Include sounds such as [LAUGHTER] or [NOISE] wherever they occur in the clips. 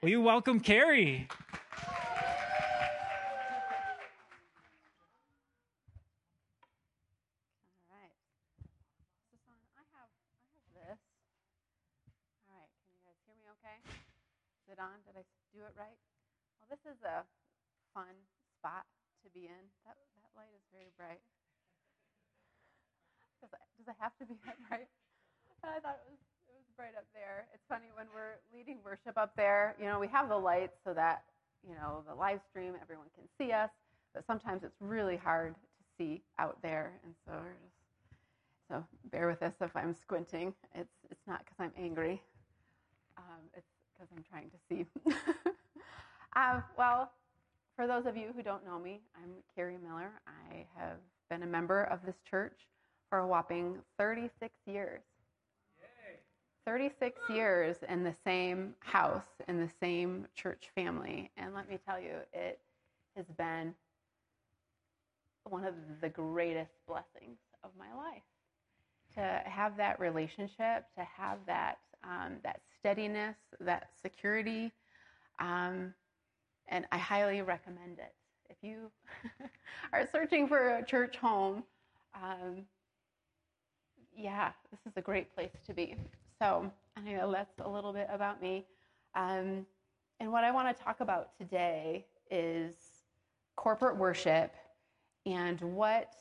Will you welcome Carrie? On? I have I have this. All right. Can you guys hear me okay? Is it on? Did I do it right? Well, this is a fun spot to be in. That that light is very bright. [LAUGHS] Does it, does it have to be [LAUGHS] that bright? I thought it was bright up there. It's funny when we're leading worship up there. You know, we have the lights so that you know the live stream everyone can see us, but sometimes it's really hard to see out there, and so we're just so bear with us if I'm squinting. It's it's not because I'm angry. Um, it's because I'm trying to see. [LAUGHS] uh, well, for those of you who don't know me, I'm Carrie Miller. I have been a member of this church for a whopping 36 years. 36 years in the same house, in the same church family. And let me tell you, it has been one of the greatest blessings of my life to have that relationship, to have that um, that steadiness, that security, um, and I highly recommend it. If you [LAUGHS] are searching for a church home, um, yeah, this is a great place to be. So know that's a little bit about me, um, and what I want to talk about today is corporate worship and what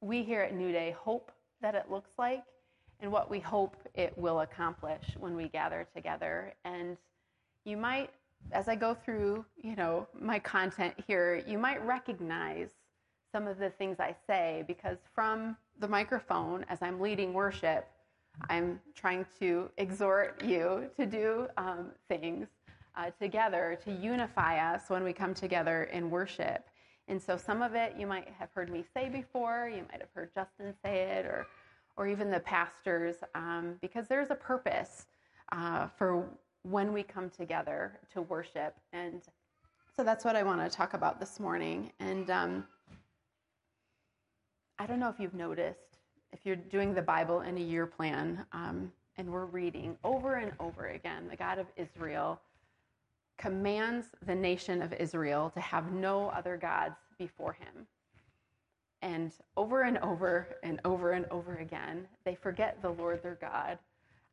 we here at New Day hope that it looks like and what we hope it will accomplish when we gather together. And you might, as I go through, you know, my content here, you might recognize some of the things I say because from the microphone, as I'm leading worship, I'm trying to exhort you to do um, things uh, together to unify us when we come together in worship. And so some of it you might have heard me say before, you might have heard Justin say it, or, or even the pastors, um, because there's a purpose uh, for when we come together to worship. And so that's what I want to talk about this morning. And um, I don't know if you've noticed, if you're doing the Bible in a year plan, um, and we're reading over and over again, the God of Israel commands the nation of Israel to have no other gods before him. And over and over and over and over again, they forget the Lord their God.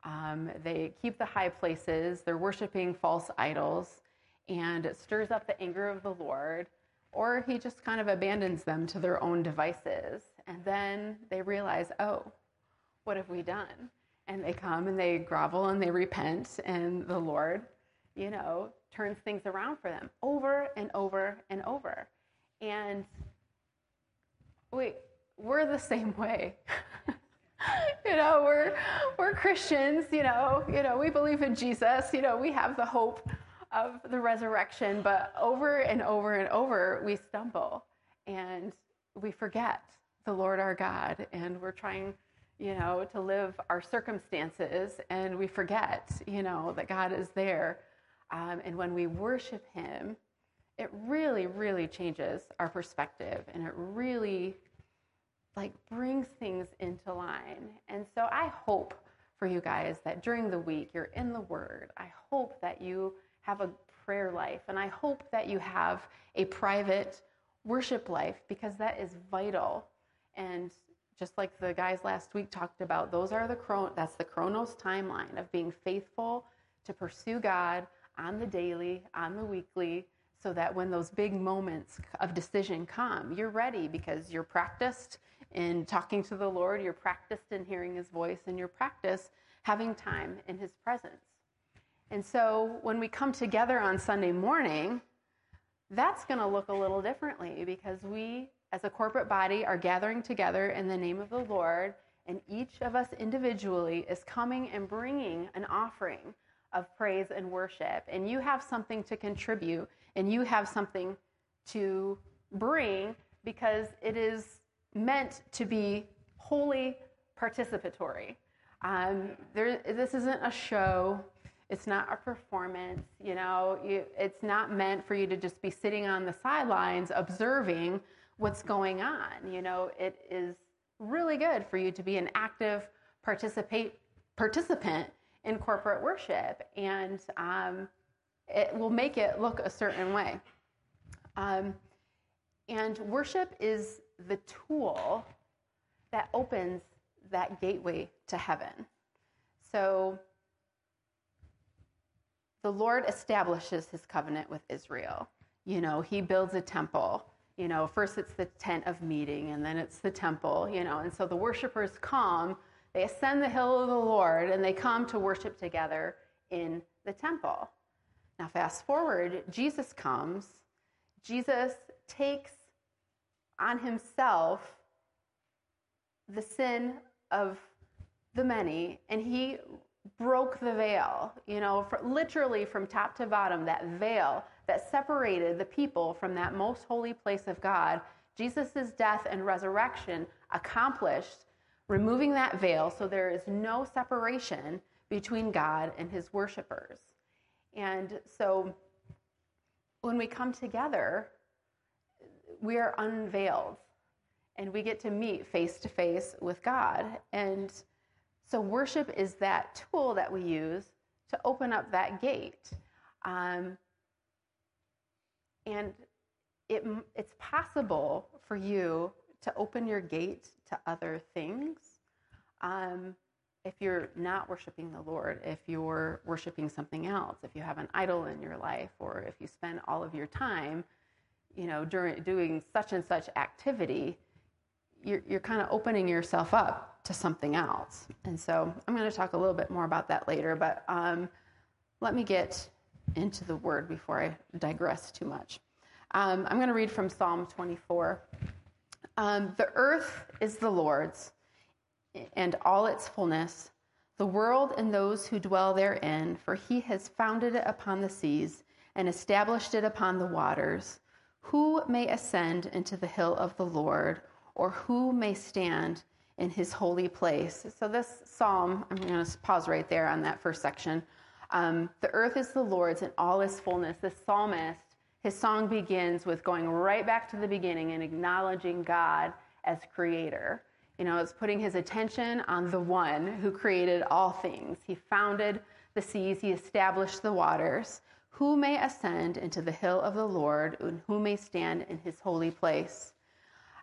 Um, they keep the high places, they're worshiping false idols, and it stirs up the anger of the Lord, or he just kind of abandons them to their own devices. And then they realize, oh, what have we done? And they come and they grovel and they repent, and the Lord, you know, turns things around for them over and over and over. And we we're the same way. [LAUGHS] you know, we're we're Christians, you know, you know, we believe in Jesus, you know, we have the hope of the resurrection, but over and over and over we stumble and we forget the Lord our God and we're trying you know, to live our circumstances, and we forget, you know, that God is there. Um, and when we worship Him, it really, really changes our perspective, and it really, like, brings things into line. And so I hope for you guys that during the week you're in the Word. I hope that you have a prayer life, and I hope that you have a private worship life because that is vital. And just like the guys last week talked about, those are the chron- that's the chronos timeline of being faithful to pursue God on the daily, on the weekly, so that when those big moments of decision come, you're ready because you're practiced in talking to the Lord, you're practiced in hearing his voice, and you're practiced having time in his presence. And so when we come together on Sunday morning, that's going to look a little differently because we as a corporate body are gathering together in the name of the Lord, and each of us individually is coming and bringing an offering of praise and worship. And you have something to contribute, and you have something to bring because it is meant to be wholly participatory. Um, there, this isn't a show. It's not a performance. You know, you, it's not meant for you to just be sitting on the sidelines observing what's going on. You know, it is really good for you to be an active participate participant in corporate worship, and um, it will make it look a certain way. Um, and worship is the tool that opens that gateway to heaven. So the Lord establishes his covenant with Israel. You know, he builds a temple. You know, first it's the tent of meeting and then it's the temple, you know. And so the worshipers come, they ascend the hill of the Lord and they come to worship together in the temple. Now, fast forward, Jesus comes. Jesus takes on himself the sin of the many, and he broke the veil, you know, for, literally from top to bottom, that veil that separated the people from that most holy place of God. Jesus' death and resurrection accomplished removing that veil so there is no separation between God and his worshipers. And so when we come together, we are unveiled and we get to meet face to face with God. And so worship is that tool that we use to open up that gate. Um, and it, it's possible for you to open your gate to other things. Um, if you're not worshiping the Lord, if you're worshiping something else, if you have an idol in your life, or if you spend all of your time, you know, during doing such and such activity, you're, you're kind of opening yourself up to something else. And so I'm going to talk a little bit more about that later, but um, let me get into the word before I digress too much. Um, I'm going to read from Psalm 24. Um, the earth is the Lord's and all its fullness, the world and those who dwell therein, for he has founded it upon the seas and established it upon the waters. Who may ascend into the hill of the Lord, or who may stand in his holy place? So, this psalm, I'm going to pause right there on that first section. Um, the earth is the Lord's and all its fullness. The psalmist, his song begins with going right back to the beginning and acknowledging God as creator. You know, it's putting his attention on the one who created all things. He founded the seas, he established the waters. Who may ascend into the hill of the Lord, and who may stand in his holy place?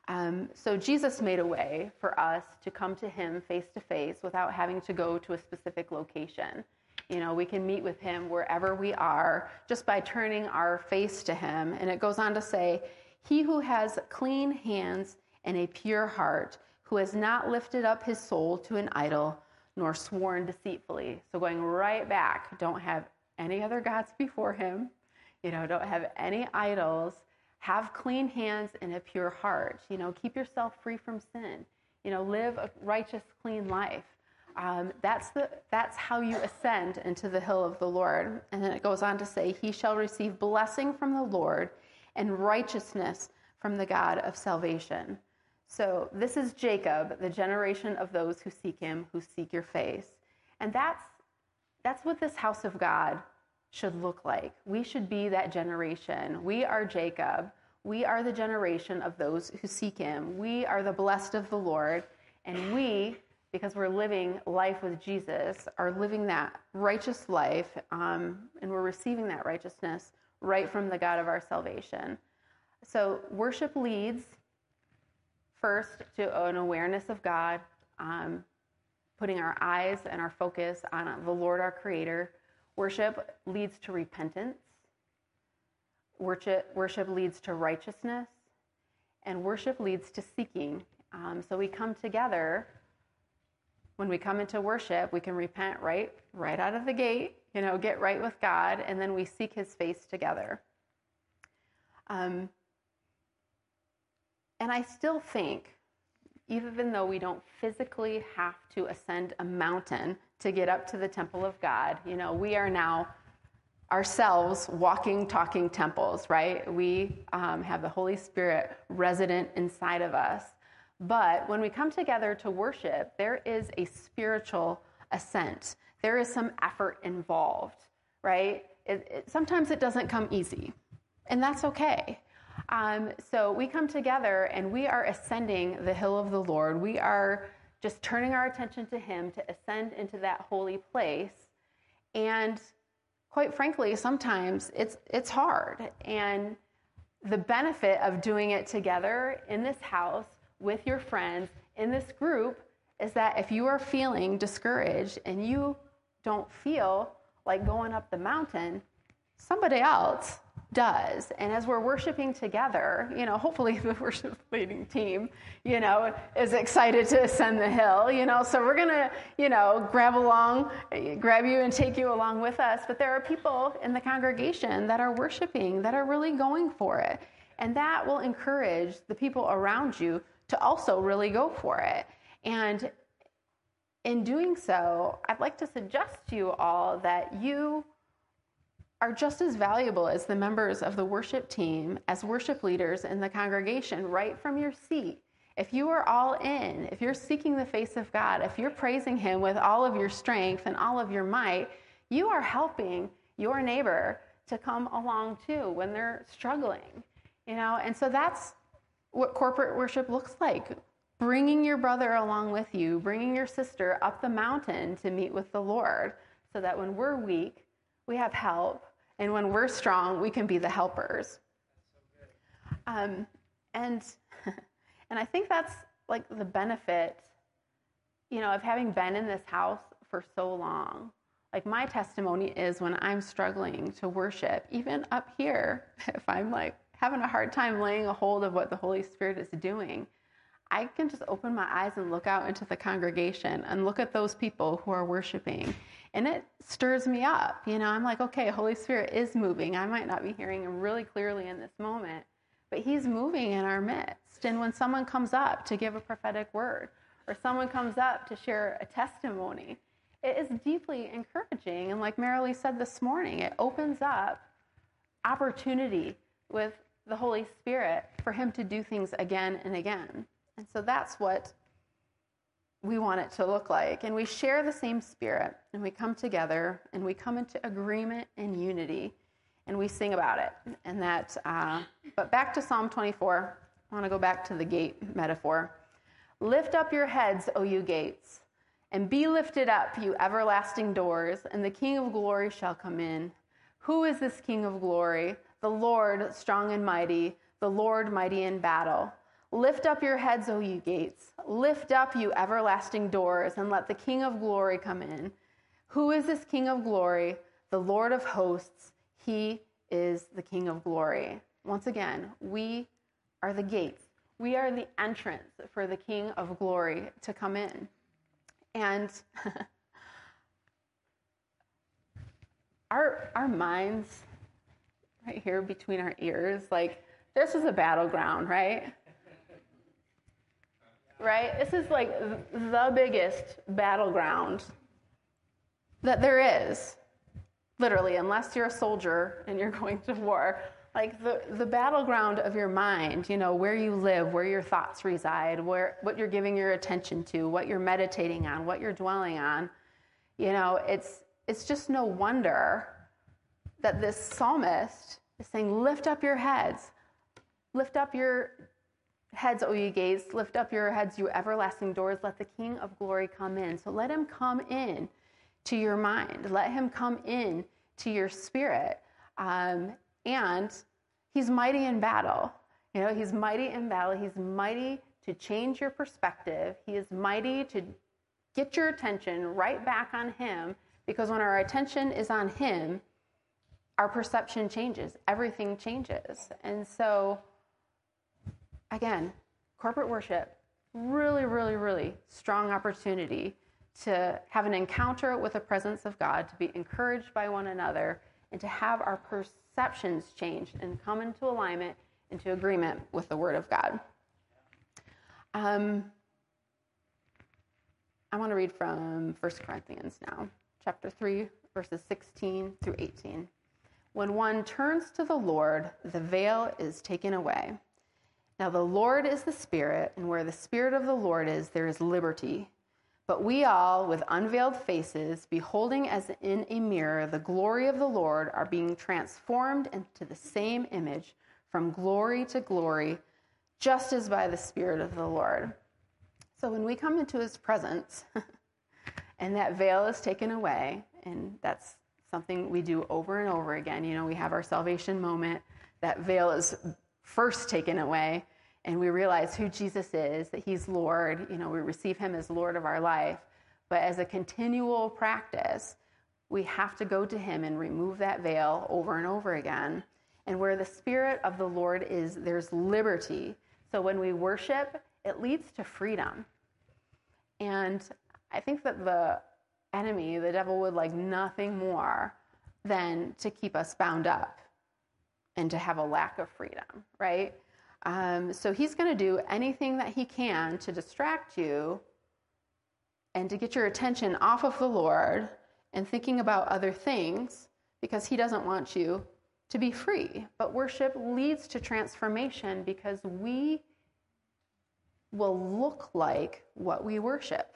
Um, so Jesus made a way for us to come to him face to face without having to go to a specific location. You know, we can meet with him wherever we are just by turning our face to him. And it goes on to say, He who has clean hands and a pure heart, who has not lifted up his soul to an idol, nor sworn deceitfully. So going right back, don't have any other gods [LAUGHS] before him. You know, don't have any idols. Have clean hands and a pure heart. You know, keep yourself free from sin. You know, live a righteous, clean life. Um, that's the that's how you ascend into the hill of the Lord. And then it goes on to say, "He shall receive blessing from the Lord, and righteousness from the God of salvation." So this is Jacob, the generation of those who seek him, who seek your face. And that's that's what this house of God should look like. We should be that generation. We are Jacob. We are the generation of those who seek him. We are the blessed of the Lord, and we because we're living life with Jesus, are living that righteous life, um, and we're receiving that righteousness right from the God of our salvation. So, worship leads first to an awareness of God, um, putting our eyes and our focus on the Lord our Creator. Worship leads to repentance. Worship, worship leads to righteousness. And worship leads to seeking. Um, so we come together. When we come into worship, we can repent right, right out of the gate, you know, get right with God, and then we seek His face together. Um, and I still think, even though we don't physically have to ascend a mountain to get up to the temple of God, you know, we are now ourselves walking, talking temples, right? We um, have the Holy Spirit resident inside of us. But when we come together to worship, there is a spiritual ascent. There is some effort involved, right? It, it, sometimes it doesn't come easy, and that's okay. Um, so we come together and we are ascending the hill of the Lord. We are just turning our attention to Him to ascend into that holy place. And quite frankly, sometimes it's, it's hard. And the benefit of doing it together in this house with your friends in this group is that if you are feeling discouraged and you don't feel like going up the mountain, somebody else does. And as we're worshiping together, you know, hopefully [LAUGHS] the worship leading team, you know, is excited to ascend the hill, you know, so we're going to, you know, grab along, grab you and take you along with us. But there are people in the congregation that are worshiping, that are really going for it. And that will encourage the people around you to also really go for it. And in doing so, I'd like to suggest to you all that you are just as valuable as the members of the worship team, as worship leaders in the congregation, right from your seat. If you are all in, if you're seeking the face of God, if you're praising Him with all of your strength and all of your might, you are helping your neighbor to come along too when they're struggling. You know, and so that's what corporate worship looks like bringing your brother along with you, bringing your sister up the mountain to meet with the Lord, so that when we're weak, we have help, and when we're strong, we can be the helpers. Um, and [LAUGHS] and I think that's like the benefit, you know, of having been in this house for so long. Like my testimony is when I'm struggling to worship, even up here, [LAUGHS] if I'm like having a hard time laying a hold of what the Holy Spirit is doing, I can just open my eyes and look out into the congregation and look at those people who are worshiping. And it stirs me up. You know, I'm like, okay, Holy Spirit is moving. I might not be hearing him really clearly in this moment, but he's moving in our midst. And when someone comes up to give a prophetic word, or someone comes up to share a testimony, it is deeply encouraging. And like Marilee said this morning, it opens up opportunity with the Holy Spirit for him to do things again and again. And so that's what we want it to look like. And we share the same spirit, and we come together, and we come into agreement and unity, and we sing about it. And that, uh, but back to Psalm 24. I want to go back to the gate metaphor. Lift up your heads, O you gates, and be lifted up, you everlasting doors, and the King of glory shall come in. Who is this King of glory? The Lord, strong and mighty, the Lord, mighty in battle. Lift up your heads, O you gates. Lift up, you everlasting doors, and let the King of glory come in. Who is this King of glory? The Lord of hosts. He is the King of glory. Once again, we are the gates. We are the entrance for the King of glory to come in. And [LAUGHS] our, our minds, right here between our ears, like this is a battleground, right? right? This is like the biggest battleground that there is, literally, unless you're a soldier and you're [LAUGHS] going to war. Like the, the battleground of your mind, you know, where you live, where your thoughts reside, where, what you're giving your attention to, what you're meditating on, what you're dwelling on. You know, it's, it's just no wonder that this psalmist is saying, Lift up your heads, lift up your Heads, O ye gates, lift up your heads, you everlasting doors. Let the King of glory come in. So let him come in to your mind. Let him come in to your spirit. Um, and he's mighty in battle. You know, he's mighty in battle. He's mighty to change your perspective. He is mighty to get your attention right back on him because when our attention is on him, our perception changes. Everything changes. And so, again, corporate worship, really, really, really strong opportunity to have an encounter with the presence of God, to be encouraged by one another, and to have our perceptions changed and come into alignment, into agreement with the Word of God. Um, I want to read from 1 Corinthians now, chapter 3, verses 16 through 18. When one turns to the Lord, the veil is taken away. Now, the Lord is the Spirit, and where the Spirit of the Lord is, there is liberty. But we all, with unveiled faces, beholding as in a mirror the glory of the Lord, are being transformed into the same image from glory to glory, just as by the Spirit of the Lord. So when we come into his presence, [LAUGHS] and that veil is taken away, and that's something we do over and over again. You know, we have our salvation moment, that veil is first taken away, and we realize who Jesus is, that he's Lord. You know, we receive him as Lord of our life. But as a continual practice, we have to go to him and remove that veil over and over again. And where the Spirit of the Lord is, there's liberty. So when we worship, it leads to freedom. And I think that the enemy, the devil, would like nothing more than to keep us bound up and to have a lack of freedom, right? Um, so he's going to do anything that he can to distract you and to get your attention off of the Lord and thinking about other things because he doesn't want you to be free. But worship leads to transformation because we will look like what we worship.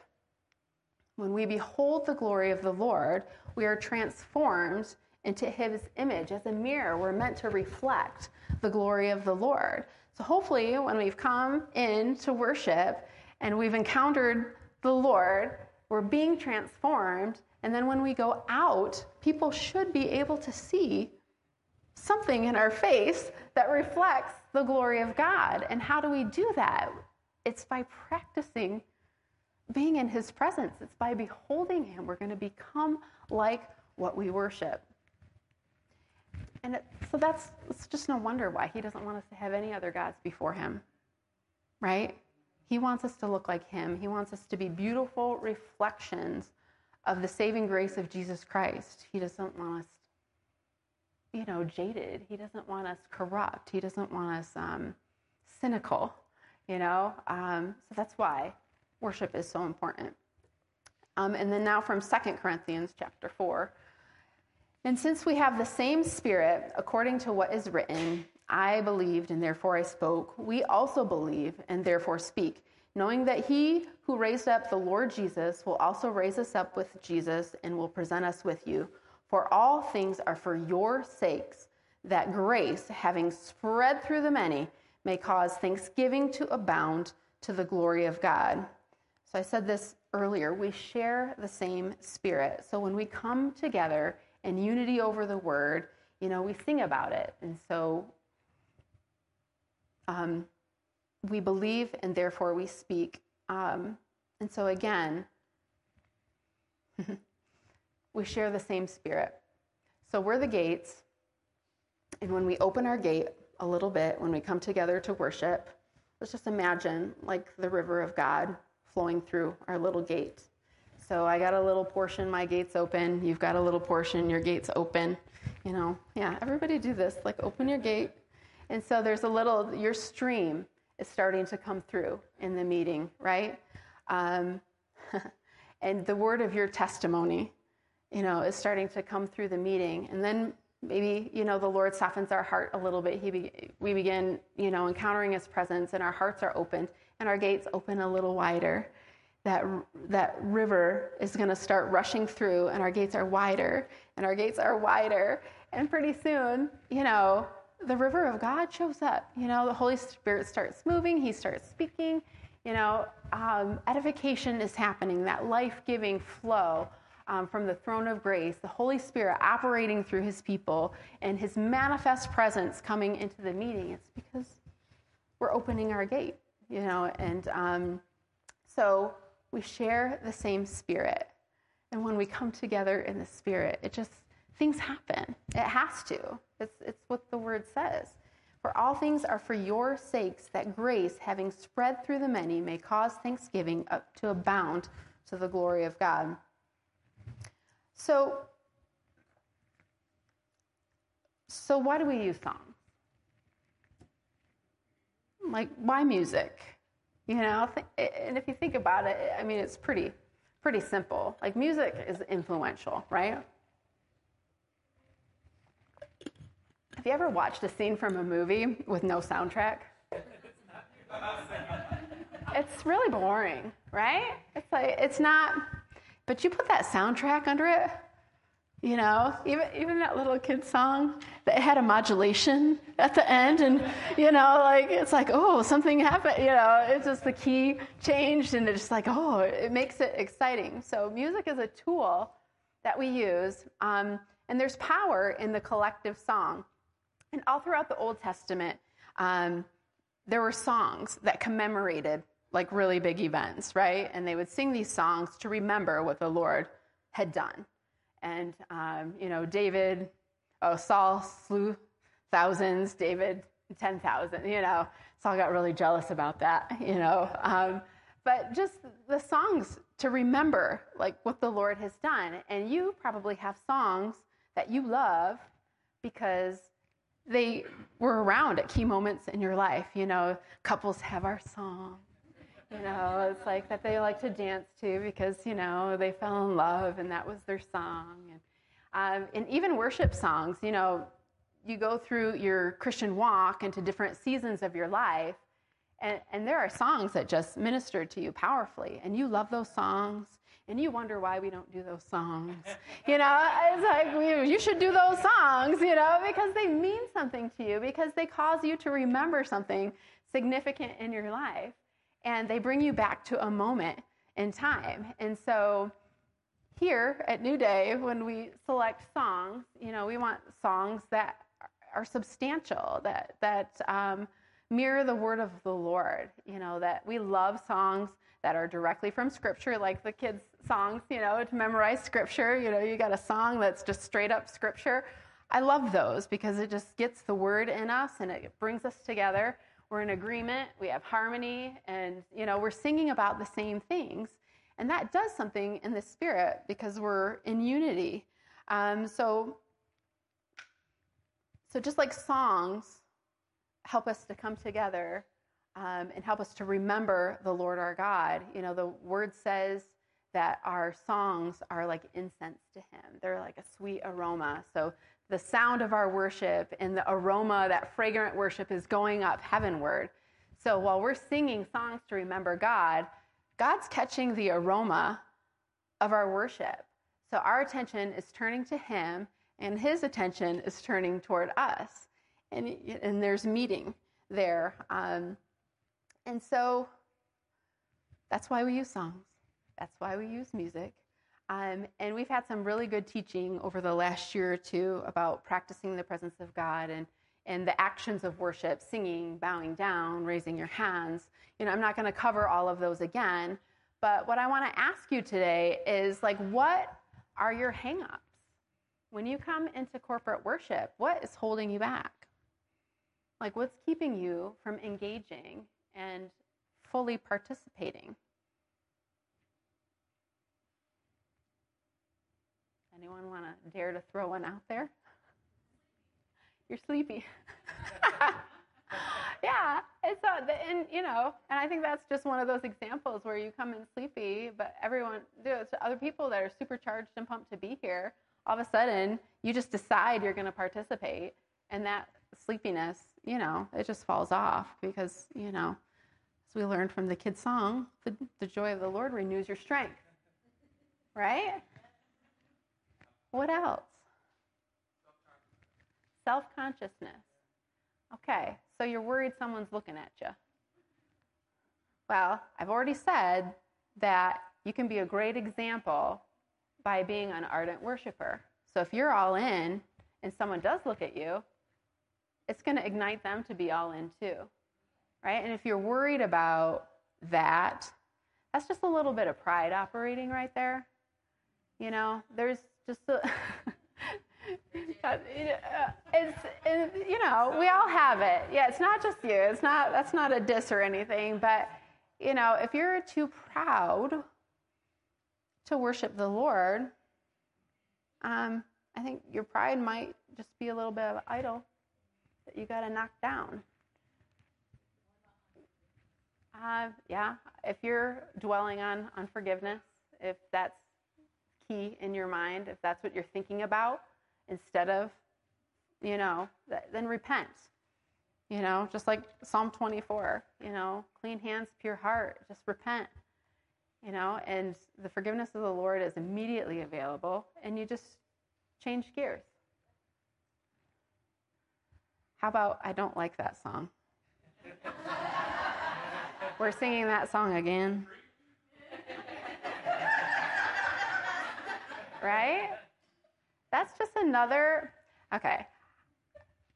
When we behold the glory of the Lord, we are transformed into his image. As a mirror, we're meant to reflect the glory of the Lord. So hopefully, when we've come in to worship and we've encountered the Lord, we're being transformed. And then when we go out, people should be able to see something in our face that reflects the glory of God. And how do we do that? It's by practicing being in his presence. It's by beholding him. We're going to become like what we worship. And it, so that's it's just no wonder why he doesn't want us to have any other gods before him. Right? He wants us to look like him. He wants us to be beautiful reflections of the saving grace of Jesus Christ. He doesn't want us, you know, jaded. He doesn't want us corrupt. He doesn't want us um, cynical, you know? Um, so that's why worship is so important. Um, and then now from Second Corinthians chapter 4. And since we have the same Spirit, according to what is written, I believed and therefore I spoke, we also believe and therefore speak, knowing that he who raised up the Lord Jesus will also raise us up with Jesus and will present us with you. For all things are for your sakes, that grace, having spread through the many, may cause thanksgiving to abound to the glory of God. So I said this earlier we share the same spirit. So when we come together in unity over the word, you know, we sing about it. And so um, we believe and therefore we speak. Um, and so again, [LAUGHS] we share the same spirit. So we're the gates. And when we open our gate a little bit, when we come together to worship, let's just imagine like the river of God flowing through our little gate. So I got a little portion, my gate's open. You've got a little portion, your gate's open. You know, yeah, everybody do this. Like open your gate. And so there's a little, your stream is starting to come through in the meeting, right? Um, [LAUGHS] and the word of your testimony, you know, is starting to come through the meeting. And then maybe, you know, the Lord softens our heart a little bit. He be, we begin, you know, encountering his presence and our hearts are opened and our gates open a little wider that, that river is going to start rushing through, and our gates are wider, and our gates are wider. And pretty soon, you know, the river of God shows up. You know, the Holy Spirit starts moving, He starts speaking. You know, um, edification is happening, that life giving flow um, from the throne of grace, the Holy Spirit operating through His people, and His manifest presence coming into the meeting. It's because we're opening our gate, you know, and um, so we share the same spirit. And when we come together in the spirit, it just, things happen. It has to. It's, it's what the word says. For all things are for your sakes, that grace, having spread through the many, may cause thanksgiving up to abound to the glory of God. So, so why do we use songs? Like, why music? You know, and if you think about it, I mean, it's pretty, pretty simple. Like music is influential, right? Have you ever watched a scene from a movie with no soundtrack? [LAUGHS] it's really boring, right? It's like it's not, but you put that soundtrack under it, you know, even even that little kid song that had a modulation at the end, and you know, like it's like oh something happened, you know, it's just the key changed, and it's just like oh it makes it exciting. So music is a tool that we use, um, And there's power in the collective song. And all throughout the Old Testament, um, there were songs that commemorated like really big events, right? And they would sing these songs to remember what the Lord had done. And, um, you know, David, oh, Saul slew thousands, David, 10,000, you know. Saul got really jealous about that, [LAUGHS] you know. Um, but just the songs to remember, like what the Lord has done. And you probably have songs that you love because they were around at key moments in your life. You know, couples have our song. You know, it's like that they like to dance to because, you know, they fell in love and that was their song. And, um, and even worship songs, you know, you go through your Christian walk into different seasons of your life, and, and there are songs that just minister to you powerfully, and you love those songs, and you wonder why we don't do those songs. [LAUGHS] You know, it's like we, you should do those songs, you know, because they mean something to you, because they cause you to remember something significant in your life, and they bring you back to a moment in time. And so, here at New Day, when we select songs, you know, we want songs that are substantial, that that um, mirror the word of the Lord. You know, that we love songs that are directly from Scripture, like the kids' songs. You know, to memorize Scripture. You know, you got a song that's just straight up Scripture. I love those because it just gets the word in us and it brings us together. We're in agreement, we have harmony, and you know, we're singing about the same things. And that does something in the spirit because we're in unity. Um, so so, just like songs help us to come together um, and help us to remember the Lord our God, you know, the word says that our songs are like incense to Him, they're like a sweet aroma. So, the sound of our worship and the aroma, that fragrant worship, is going up heavenward. So, while we're singing songs to remember God, God's catching the aroma of our worship. So, our attention is turning to Him and his attention is turning toward us. And, and there's meeting there. Um, and so that's why we use songs, that's why we use music. Um, and we've had some really good teaching over the last year or two about practicing the presence of God and, and the actions of worship singing, bowing down, raising your hands. You know, I'm not going to cover all of those again. But what I want to ask you today is like, what are your hangups? When you come into corporate worship, what is holding you back? Like, what's keeping you from engaging and fully participating? Anyone want to dare to throw one out there? You're sleepy. [LAUGHS] yeah, it's uh, a, and you know, and I think that's just one of those examples where you come in sleepy, but everyone, there's other people that are supercharged and pumped to be here all of a sudden you just decide you're going to participate and that sleepiness you know it just falls off because you know as we learned from the kids song the, the joy of the lord renews your strength right what else self-consciousness okay so you're worried someone's looking at you well i've already said that you can be a great example by being an ardent worshiper. So if you're all in and someone does look at you, it's going to ignite them to be all in too. Right? And if you're worried about that, that's just a little bit of pride operating right there. You know, there's just [LAUGHS] it's, it's, you know we all have it yeah it's not just you it's not that's not a diss or anything but you know if you're too proud to worship the Lord, um, I think your pride might just be a little bit of an idol that you got to knock down. Uh, yeah, if you're dwelling on unforgiveness, if that's key in your mind, if that's what you're thinking about, instead of, you know, then repent. You know, just like Psalm 24, you know, clean hands, pure heart, just repent you know, and the forgiveness of the Lord is immediately available, and you just change gears. How about I don't like that song? [LAUGHS] We're singing that song again. Right? That's just another, okay.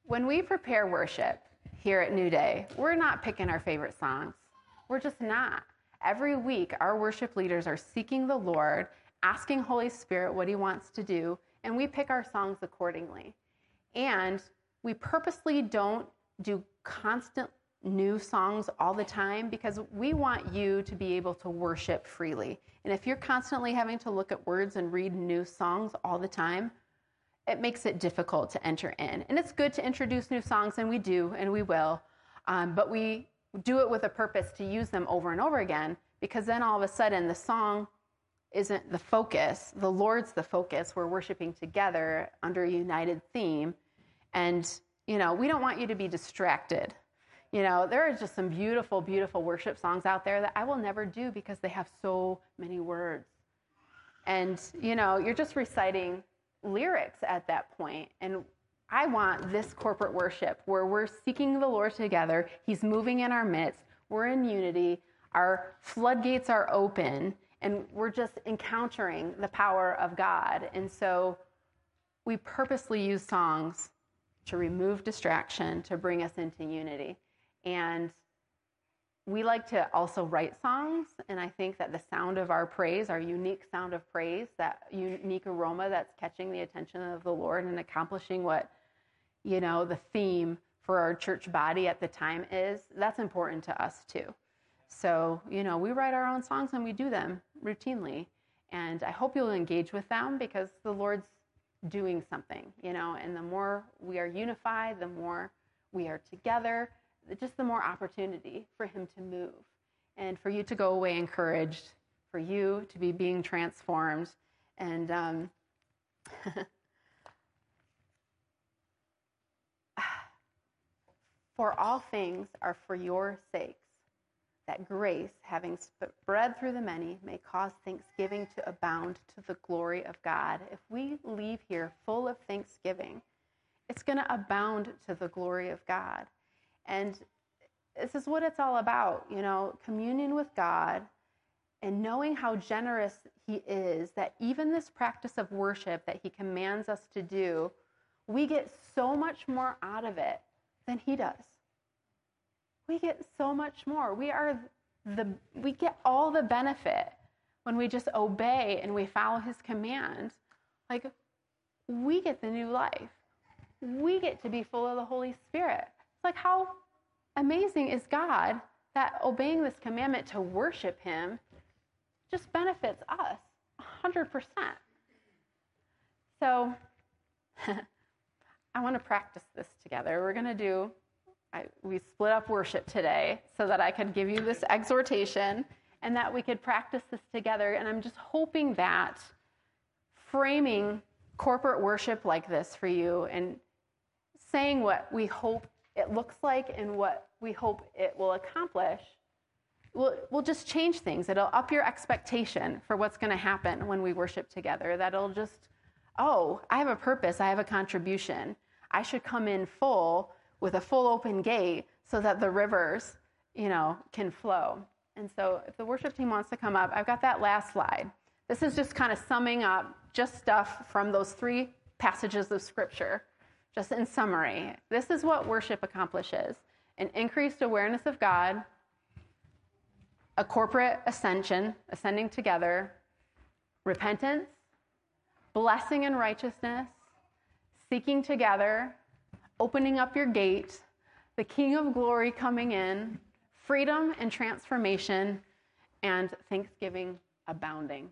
When we prepare worship here at New Day, we're not picking our favorite songs. We're just not. Every week, our worship leaders are seeking the Lord, asking Holy Spirit what He wants to do, and we pick our songs accordingly. And we purposely don't do constant new songs all the time because we want you to be able to worship freely. And if you're constantly having to look at words and read new songs all the time, it makes it difficult to enter in. And it's good to introduce new songs, and we do, and we will. Um, but we do it with a purpose to use them over and over again because then all of a sudden the song isn't the focus. The Lord's the focus. We're worshiping together under a united theme. And, you know, we don't want you to be distracted you know, there are just some beautiful, beautiful worship songs out there that I will never do because they have so many words. And, you know, you're just reciting lyrics at that point. And I want this corporate worship where we're seeking the Lord together. He's moving in our midst. We're in unity. Our floodgates are open, and we're just encountering the power of God. And so we purposely use songs to remove distraction, to bring us into unity. And we like to also write songs. And I think that the sound of our praise, our unique sound of praise, that unique aroma that's catching the attention of the Lord and accomplishing what, you know, the theme for our church body at the time is, that's important to us too. So, you know, we write our own songs and we do them routinely. And I hope you'll engage with them because the Lord's doing something, you know, and the more we are unified, the more we are together, just the more opportunity for him to move and for you to go away encouraged, for you to be being transformed. And um, [SIGHS] for all things are for your sakes, that grace, having spread through the many, may cause thanksgiving to abound to the glory of God. If we leave here full of thanksgiving, it's going to abound to the glory of God. And this is what it's all about, you know, communion with God and knowing how generous He is, that even this practice of worship that He commands us to do, we get so much more out of it than He does. We get so much more. We are the we get all the benefit when we just obey and we follow his command. Like we get the new life. We get to be full of the Holy Spirit. Like, how amazing is God that obeying this commandment to worship Him just benefits us 100%. So, [LAUGHS] I want to practice this together. We're going to do, I, we split up worship today so that I could give you this exhortation and that we could practice this together. And I'm just hoping that framing corporate worship like this for you and saying what we hope it looks like and what we hope it will accomplish will will just change things. It'll up your expectation for what's going to happen when we worship together. That'll just, oh, I have a purpose, I have a contribution. I should come in full with a full open gate so that the rivers, you know, can flow. And so if the worship team wants to come up, I've got that last slide. This is just kind of summing up just stuff from those three passages of scripture just in summary, this is what worship accomplishes an increased awareness of God, a corporate ascension, ascending together, repentance, blessing and righteousness, seeking together, opening up your gate, the King of glory coming in, freedom and transformation, and thanksgiving abounding.